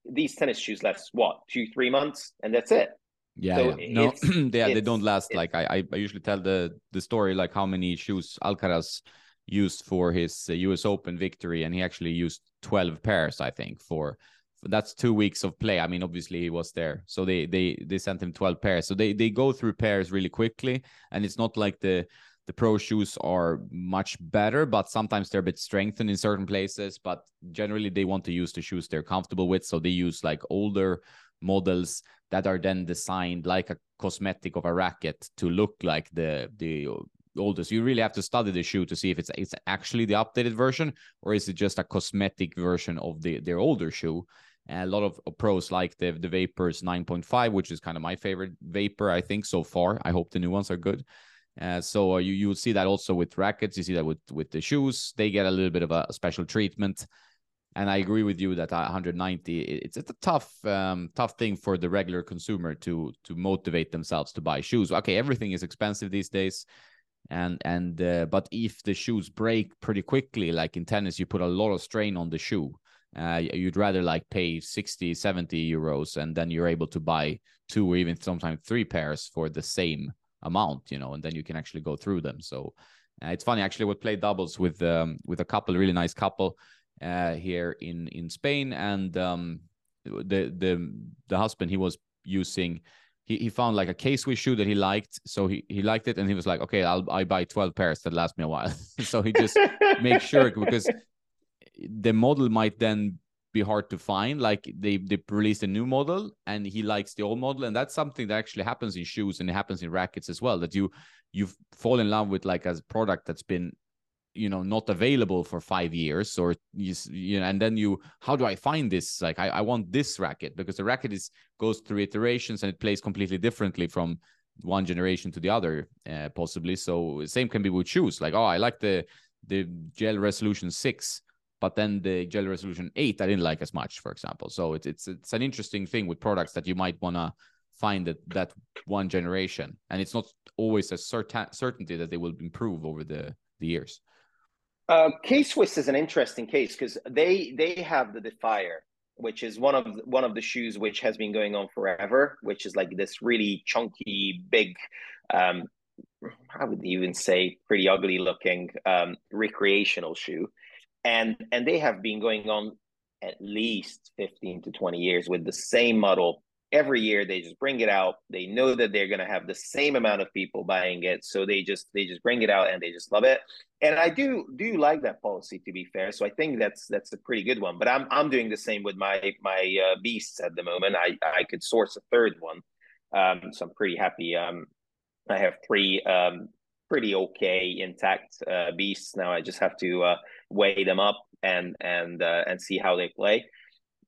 these tennis shoes last what two three months and that's it. Yeah, so yeah. no, yeah, they don't last. Like I, I usually tell the the story like how many shoes Alcaraz used for his uh, U.S. Open victory, and he actually used twelve pairs, I think, for that's two weeks of play. I mean, obviously he was there, so they they they sent him twelve pairs. So they they go through pairs really quickly, and it's not like the the pro shoes are much better, but sometimes they're a bit strengthened in certain places. But generally, they want to use the shoes they're comfortable with, so they use like older models that are then designed like a cosmetic of a racket to look like the the oldest. You really have to study the shoe to see if it's it's actually the updated version or is it just a cosmetic version of the their older shoe. A lot of pros like the the Vapors 9.5, which is kind of my favorite Vapor, I think so far. I hope the new ones are good. Uh, so uh, you you see that also with rackets. You see that with with the shoes. They get a little bit of a, a special treatment and I agree with you that 190 it's it's a tough um, tough thing for the regular consumer to to motivate themselves to buy shoes. Okay, everything is expensive these days, and and uh, but if the shoes break pretty quickly, like in tennis, you put a lot of strain on the shoe. Uh, you'd rather like pay 60 70 euros and then you're able to buy two or even sometimes three pairs for the same amount you know and then you can actually go through them so uh, it's funny actually we played doubles with um, with a couple really nice couple uh, here in in Spain, and um, the the the husband he was using. He, he found like a K-Swiss shoe that he liked, so he, he liked it, and he was like, "Okay, I'll I buy twelve pairs that last me a while." so he just make sure because the model might then be hard to find. Like they they released a new model, and he likes the old model, and that's something that actually happens in shoes and it happens in rackets as well. That you you fall in love with like a product that's been you know not available for five years or you, you know and then you how do i find this like I, I want this racket because the racket is goes through iterations and it plays completely differently from one generation to the other uh, possibly so same can be with shoes like oh i like the the gel resolution 6 but then the gel resolution 8 i didn't like as much for example. So it's it's it's an interesting thing with products that you might want to find that that one generation. And it's not always a certain certainty that they will improve over the the years. Uh, K Swiss is an interesting case because they they have the Defier, which is one of the, one of the shoes which has been going on forever, which is like this really chunky, big, um, I would even say pretty ugly looking um, recreational shoe, and and they have been going on at least fifteen to twenty years with the same model every year. They just bring it out. They know that they're going to have the same amount of people buying it, so they just they just bring it out and they just love it. And I do do like that policy to be fair. So I think that's that's a pretty good one. But I'm I'm doing the same with my my uh, beasts at the moment. I I could source a third one, um, so I'm pretty happy. Um, I have three um, pretty okay intact uh, beasts now. I just have to uh, weigh them up and and uh, and see how they play.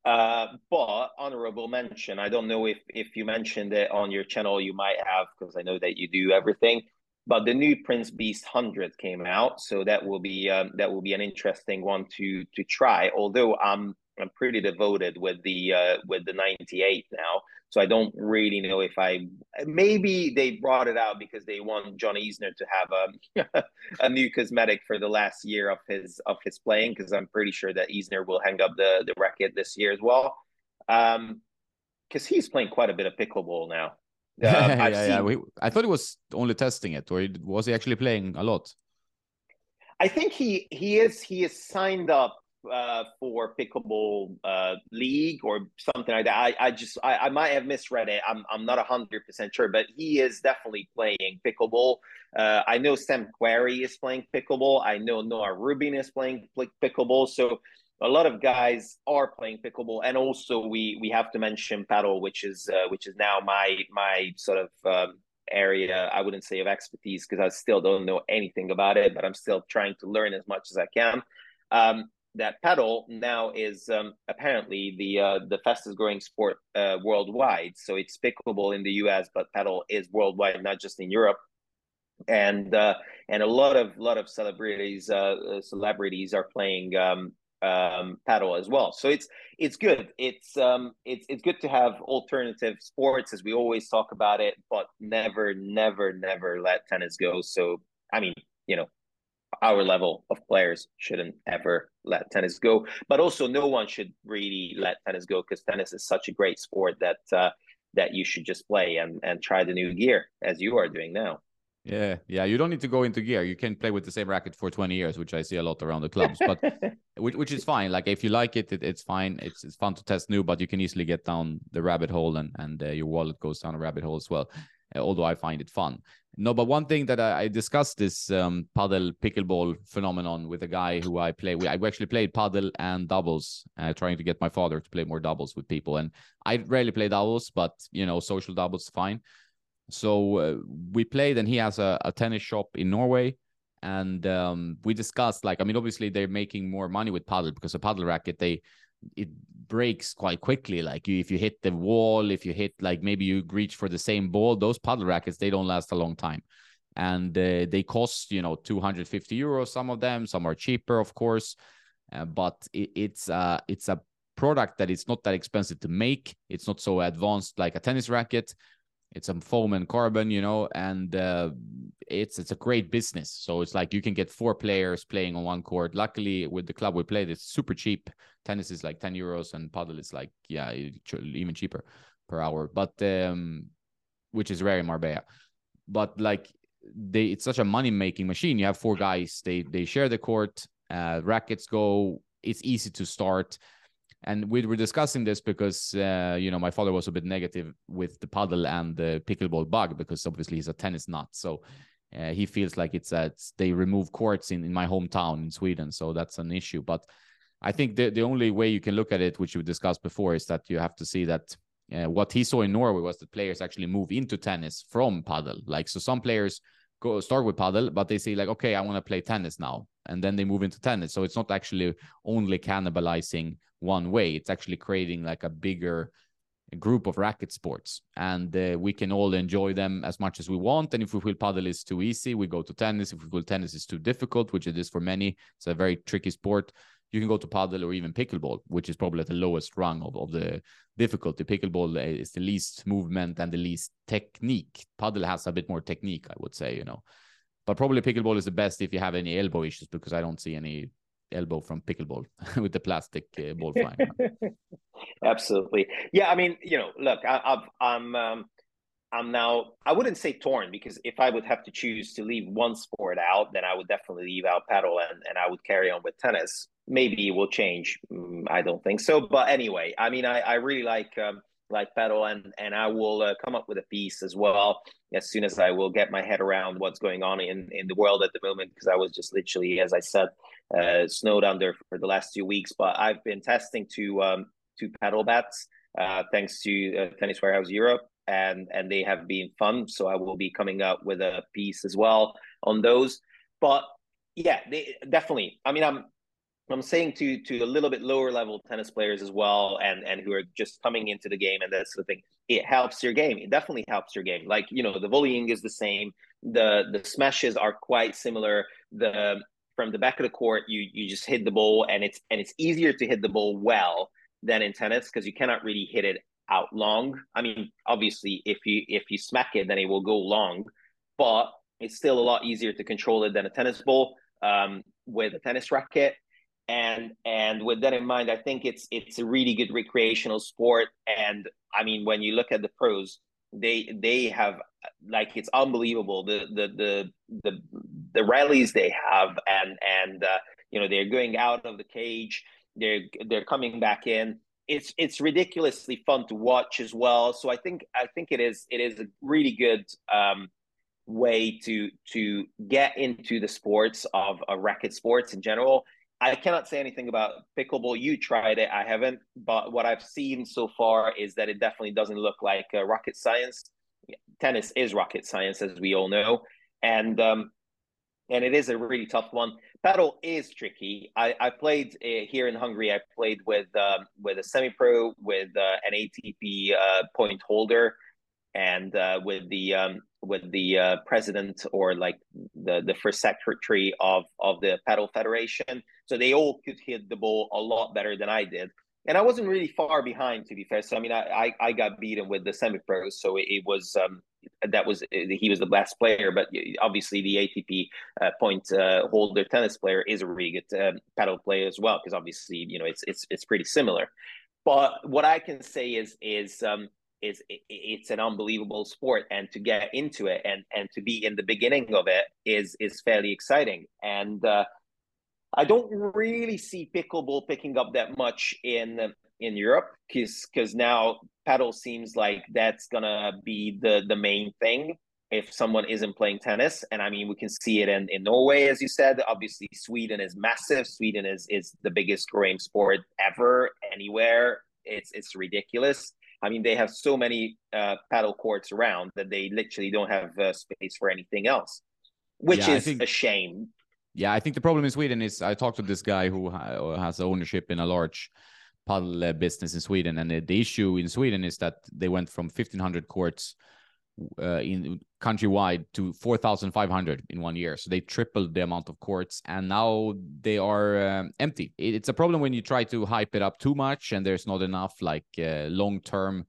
Uh, but honorable mention. I don't know if if you mentioned it on your channel. You might have because I know that you do everything. But the new Prince Beast hundred came out, so that will be um, that will be an interesting one to to try. Although I'm I'm pretty devoted with the uh, with the 98 now. So I don't really know if I maybe they brought it out because they want John Isner to have a a new cosmetic for the last year of his of his playing because I'm pretty sure that Isner will hang up the the racket this year as well. Um, because he's playing quite a bit of pickleball now. Um, yeah, yeah, yeah. We, I thought he was only testing it, or was he actually playing a lot? I think he he is he is signed up uh, for pickleball uh, league or something like that. I, I just I, I might have misread it. I'm I'm not hundred percent sure, but he is definitely playing pickleball. Uh, I know Sam Querrey is playing pickleball. I know Noah Rubin is playing pickleball. So a lot of guys are playing pickleball, and also we we have to mention paddle, which is uh, which is now my my sort of um, area. I wouldn't say of expertise because I still don't know anything about it, but I'm still trying to learn as much as I can. Um, that paddle now is um, apparently the uh, the fastest growing sport uh, worldwide. So it's pickleball in the U.S., but paddle is worldwide, not just in Europe. And uh, and a lot of lot of celebrities uh, uh, celebrities are playing um, um, paddle as well. So it's it's good. It's um it's it's good to have alternative sports as we always talk about it, but never never never let tennis go. So I mean, you know, our level of players shouldn't ever let tennis go. But also, no one should really let tennis go because tennis is such a great sport that uh, that you should just play and and try the new gear as you are doing now. Yeah, yeah. You don't need to go into gear. You can play with the same racket for 20 years, which I see a lot around the clubs. But which, which is fine. Like if you like it, it, it's fine. It's it's fun to test new, but you can easily get down the rabbit hole, and and uh, your wallet goes down a rabbit hole as well. Uh, although I find it fun. No, but one thing that I, I discussed this um, paddle pickleball phenomenon with a guy who I play with. I actually played paddle and doubles, uh, trying to get my father to play more doubles with people. And I rarely play doubles, but you know, social doubles fine. So uh, we played, and he has a, a tennis shop in Norway. And um, we discussed, like, I mean, obviously they're making more money with paddle because a paddle racket they it breaks quite quickly. Like you, if you hit the wall, if you hit like maybe you reach for the same ball, those paddle rackets they don't last a long time, and uh, they cost you know 250 euros. Some of them, some are cheaper, of course, uh, but it, it's uh it's a product that it's not that expensive to make. It's not so advanced like a tennis racket, it's a foam and carbon you know and uh, it's it's a great business. So it's like you can get four players playing on one court. Luckily with the club we played it's super cheap. Tennis is like 10 euros and paddle is like yeah even cheaper per hour. But um which is rare in marbella. But like they it's such a money making machine. You have four guys they they share the court uh rackets go. It's easy to start and we were discussing this because uh, you know my father was a bit negative with the paddle and the pickleball bug because obviously he's a tennis nut. So uh, he feels like it's that they remove courts in, in my hometown in sweden. So that's an issue. But i think the, the only way you can look at it which we discussed before is that you have to see that uh, what he saw in norway was that players actually move into tennis from paddle. Like so some players go start with paddle but they say like okay i want to play tennis now and then they move into tennis. So it's not actually only cannibalizing one way. It's actually creating like a bigger group of racket sports. And uh, we can all enjoy them as much as we want. And if we feel paddle is too easy we go to tennis. If we feel tennis is too difficult which it is for many it's a very tricky sport you can go to paddle or even pickleball which is probably at the lowest rung of, of the difficulty. Pickleball uh, is the least movement and the least technique. Paddle has a bit more technique i would say you know but probably pickleball is the best if you have any elbow issues because i don't see any elbow from pickleball with the plastic uh, ball flying. Absolutely, yeah. I mean, you know, look, I, am I'm, um, I'm now I wouldn't say torn because if I would have to choose to leave one sport out, then I would definitely leave out paddle and, and I would carry on with tennis. Maybe it will change. Mm, I don't think so. But anyway, I mean, I, I really like um, like pedal and and I will uh, come up with a piece as well as soon as I will get my head around what's going on in in the world at the moment because I was just literally as I said uh, snowed under for the last two weeks. But I've been testing two um, two paddle bats uh, thanks to uh, Tennis Warehouse Europe and and they have been fun. So I will be coming up with a piece as well on those. But yeah, they definitely. I mean, I'm I'm saying to to a little bit lower level tennis players as well, and and who are just coming into the game and that sort of thing. It helps your game. It definitely helps your game. Like you know, the volleying is the same. The the smashes are quite similar. The from the back of the court, you you just hit the ball, and it's and it's easier to hit the ball well than in tennis because you cannot really hit it out long. I mean, obviously, if you if you smack it, then it will go long, but it's still a lot easier to control it than a tennis ball um, with a tennis racket. And and with that in mind, I think it's it's a really good recreational sport. And I mean, when you look at the pros, they they have like it's unbelievable the the the the the rallies they have and and uh, you know they're going out of the cage they're they're coming back in it's it's ridiculously fun to watch as well. So I think I think it is it is a really good um, way to to get into the sports of uh, racket sports in general. I cannot say anything about pickleball. You tried it, I haven't, but what I've seen so far is that it definitely doesn't look like uh, rocket science. Tennis is rocket science, as we all know, and um, and it is a really tough one. Paddle is tricky. I, I played uh, here in Hungary. I played with um, with a semi pro, with uh, an ATP uh, point holder, and uh, with the um, with the uh, president or like the the first secretary of of the paddle federation. So they all could hit the ball a lot better than I did and I wasn't really far behind to be fair. So I mean, I I, I got beaten with the semi pros, so it, it, was um that was he was the best player, but obviously the ATP uh, point uh, holder tennis player is a really good uh, paddle player as well because obviously you know it's it's it's pretty similar. But what I can say is is um is it, it's an unbelievable sport and to get into it and and to be in the beginning of it is is fairly exciting and uh I don't really see pickleball picking up that much in in Europe because because now paddle seems like that's gonna be the the main thing if someone isn't playing tennis. And I mean, we can see it in, in Norway, as you said. Obviously, Sweden is massive. Sweden is is the biggest growing sport ever anywhere. It's it's ridiculous. I mean, they have so many uh, paddle courts around that they literally don't have uh, space for anything else, which yeah, is think, a shame yeah, I think the problem in Sweden is I talked to this guy who has ownership in a large paddle uh, business in Sweden, and the issue in Sweden is that they went from 1,500 courts uh, in countrywide to 4,500 in one year. So they tripled the amount of courts, and now they are uh, empty. It's a problem when you try to hype it up too much, and there's not enough like uh, long term.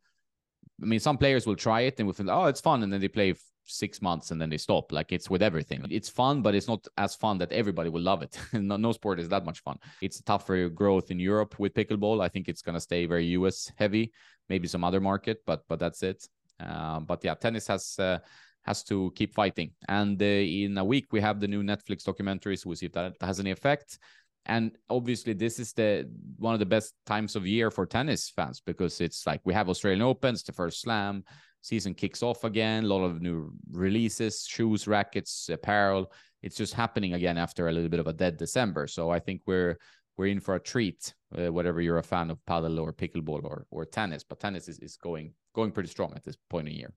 I mean, some players will try it and will think, oh, it's fun, and then they play six months and then they stop. Like it's with everything. It's fun, but it's not as fun that everybody will love it. no, no sport is that much fun. It's tougher growth in Europe with pickleball. I think it's gonna stay very US heavy, maybe some other market, but but that's it. Uh, but yeah, tennis has uh, has to keep fighting. And uh, in a week we have the new Netflix documentary, so we'll see if that has any effect. And obviously, this is the one of the best times of year for tennis fans because it's like we have Australian Opens, the first Slam, season kicks off again. A lot of new releases, shoes, rackets, apparel. It's just happening again after a little bit of a dead December. So I think we're we're in for a treat, uh, whatever you're a fan of paddle or pickleball or or tennis. But tennis is, is going going pretty strong at this point in year.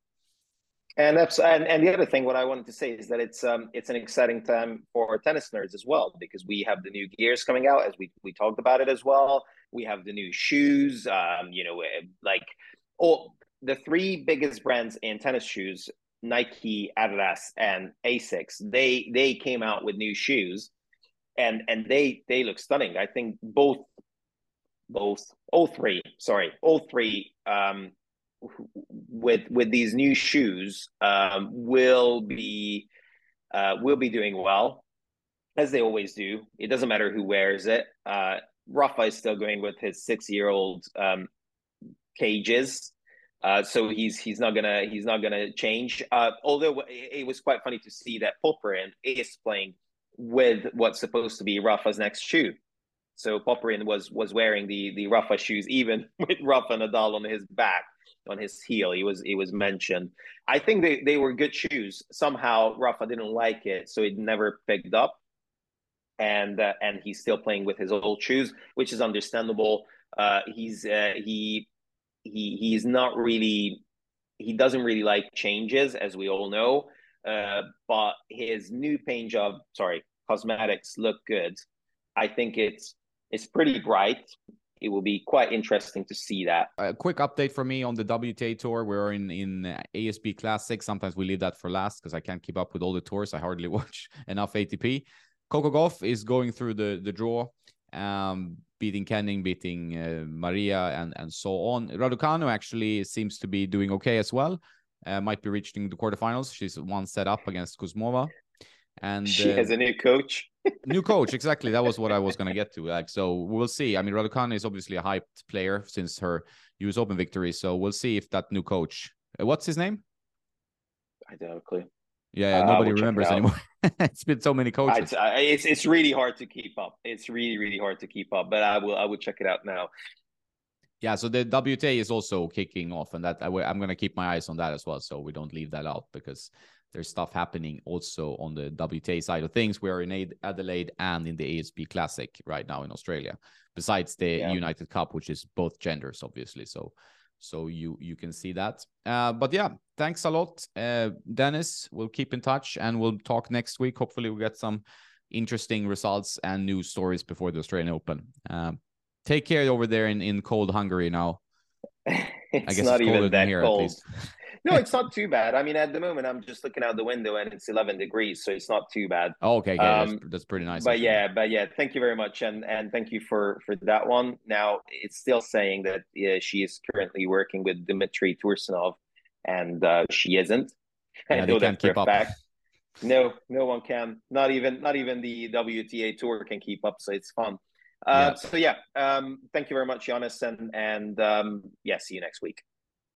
And that's and, and the other thing, what I wanted to say is that it's um it's an exciting time for tennis nerds as well because we have the new gears coming out as we we talked about it as well. We have the new shoes, um, you know, eh, like all the three biggest brands in tennis shoes, Nike, Adidas, and Asics, they they came out with new shoes, and and they they look stunning. I think both both all three, sorry, all three um, with with these new shoes um, will be uh, will be doing well as they always do. It doesn't matter who wears it. Uh, Rafa is still going with his six year old um, cages Uh, so he's he's not gonna he's not gonna change. Uh, although it was quite funny to see that Popyrin is playing with what's supposed to be Rafa's next shoe. So Popyrin was was wearing the the Rafa shoes even with Rafa Nadal on his back on his heel. He was he was mentioned. I think they, they were good shoes. Somehow Rafa didn't like it, so it never picked up. And uh, and he's still playing with his old shoes, which is understandable. Uh, he's uh, he he he's not really he doesn't really like changes, as we all know. Uh, but his new paint job, sorry, cosmetics look good. I think it's it's pretty bright it will be quite interesting to see that. A quick update for me on the WTA tour. We're in in ASB Classic. Sometimes we leave that for last because I can't keep up with all the tours. I hardly watch enough ATP. Coco Gauff is going through the the draw, um, beating Kenin, beating uh, Maria, and and so on. Raducanu actually seems to be doing okay as well. Uh, might be reaching the quarterfinals. She's one set up against Kuzmova, and she uh, has a new coach new coach, exactly. That was what I was gonna get to. Like, so we'll see. I mean, Raducanu is obviously a hyped player since her U.S. Open victory. So we'll see if that new coach. Uh, what's his name? I don't have a clue. Yeah, yeah uh, nobody remembers it anymore. it's been so many coaches. I, it's it's really hard to keep up. It's really really hard to keep up. But I will I will check it out now. Yeah, so the WTA is also kicking off, and that I, I'm going to keep my eyes on that as well, so we don't leave that out because there's stuff happening also on the WTA side of things. We're in Adelaide and in the ASB Classic right now in Australia, besides the yeah. United Cup, which is both genders, obviously. So, so you you can see that. Uh, but yeah, thanks a lot, uh, Dennis. We'll keep in touch and we'll talk next week. Hopefully, we get some interesting results and news stories before the Australian Open. Uh, take care over there in in cold Hungary now. I guess not it's even that here, cold. no, it's not too bad. I mean, at the moment, I'm just looking out the window and it's 11 degrees, so it's not too bad. Oh, okay, okay. Um, that's, that's, pretty nice. But actually. yeah, but yeah, thank you very much, and and thank you for for that one. Now, it's still saying that yeah, she is currently working with Dmitry Tursunov, and uh, she isn't. Yeah, I know that for a fact. No, no one can. Not even not even the WTA tour can keep up. So it's fun. Uh, yeah. So yeah, um, thank you very much, Giannis, and and um, yeah, see you next week.